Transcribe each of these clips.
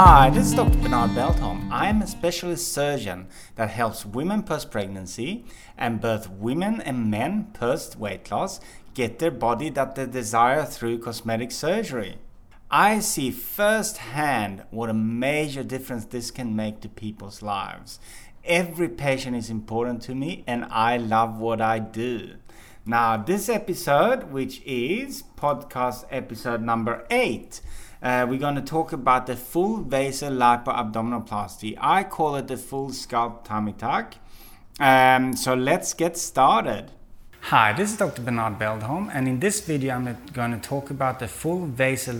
Hi, this is Dr. Bernard Beldholm. I'm a specialist surgeon that helps women post pregnancy and both women and men post weight loss get their body that they desire through cosmetic surgery. I see firsthand what a major difference this can make to people's lives. Every patient is important to me and I love what I do. Now, this episode, which is podcast episode number eight, uh, we're going to talk about the full Vaser lipoabdominoplasty. I call it the full sculpt tummy tuck. Um, so let's get started. Hi, this is Dr. Bernard Beldholm, and in this video, I'm going to talk about the full Vaser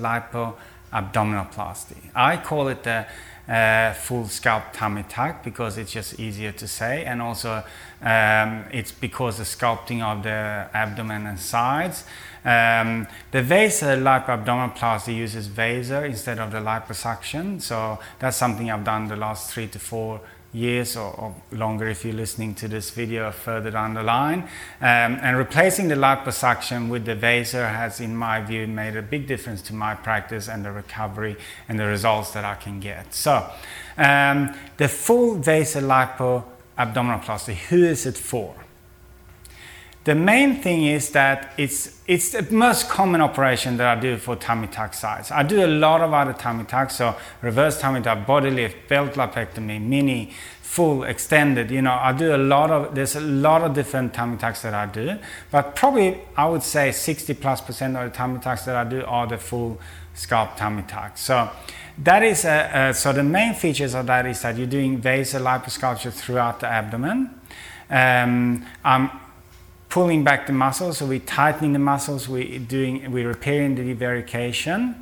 lipoabdominoplasty. I call it the uh, full sculpt tummy tuck because it's just easier to say, and also um, it's because the sculpting of the abdomen and sides. Um, the Vaser lipoabdominoplasty uses Vaser instead of the liposuction, so that's something I've done the last three to four years or, or, longer if you're listening to this video further down the line. Um, and replacing the liposuction with the Vaser has, in my view, made a big difference to my practice and the recovery and the results that I can get. So, um, the full Vaser lipoabdominoplasty, who is it for? The main thing is that it's, it's the most common operation that I do for tummy tuck sides. I do a lot of other tummy tucks, so reverse tummy tuck, body lift, belt lipectomy, mini, full, extended. You know, I do a lot of, there's a lot of different tummy tucks that I do, but probably I would say 60 plus percent of the tummy tucks that I do are the full sculpt tummy tuck. So that is, a, a, so the main features of that is that you're doing Vaser liposculpture throughout the abdomen. Um, I'm pulling back the muscles, so we're tightening the muscles, we're doing, we're repairing the divarication,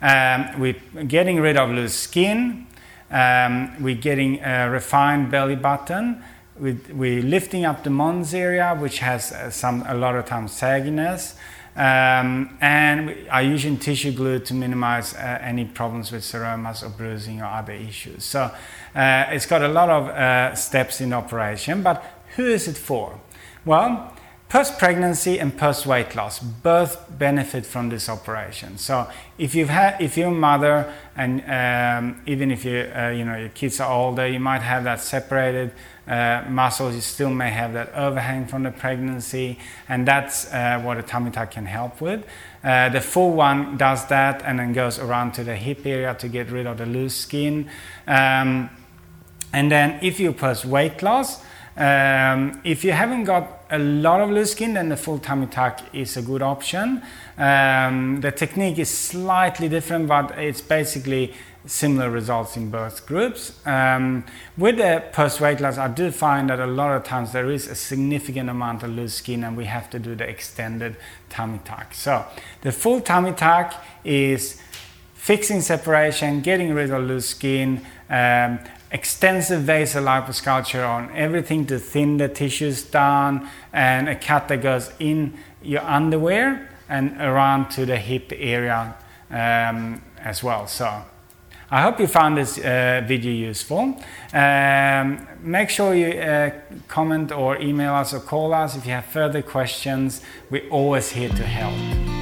um, we're getting rid of loose skin, um, we're getting a refined belly button, we're, we're lifting up the mons area, which has uh, some a lot of times sagginess, um, and are using tissue glue to minimize uh, any problems with seromas or bruising or other issues. So uh, it's got a lot of uh, steps in operation, but who is it for? Well, post pregnancy and post weight loss both benefit from this operation. So if you've had, if you're a mother and um, even if you, uh, you know, your kids are older, you might have that separated uh, muscles. You still may have that overhang from the pregnancy, and that's uh, what a tummy tuck can help with. Uh, the full one does that and then goes around to the hip area to get rid of the loose skin. Um, and then if you post weight loss, um, if you haven't got a lot of loose skin, then the full tummy tuck is a good option. Um, the technique is slightly different, but it's basically similar results in both groups. Um, with the post weight loss, I do find that a lot of times there is a significant amount of loose skin, and we have to do the extended tummy tuck. So the full tummy tuck is fixing separation, getting rid of loose skin, um, extensive Vaser liposculpture on everything to thin the tissues down and a cut that goes in your underwear and around to the hip area um, as well. So I hope you found this uh, video useful. Um, make sure you uh, comment or email us or call us if you have further questions. We're always here to help.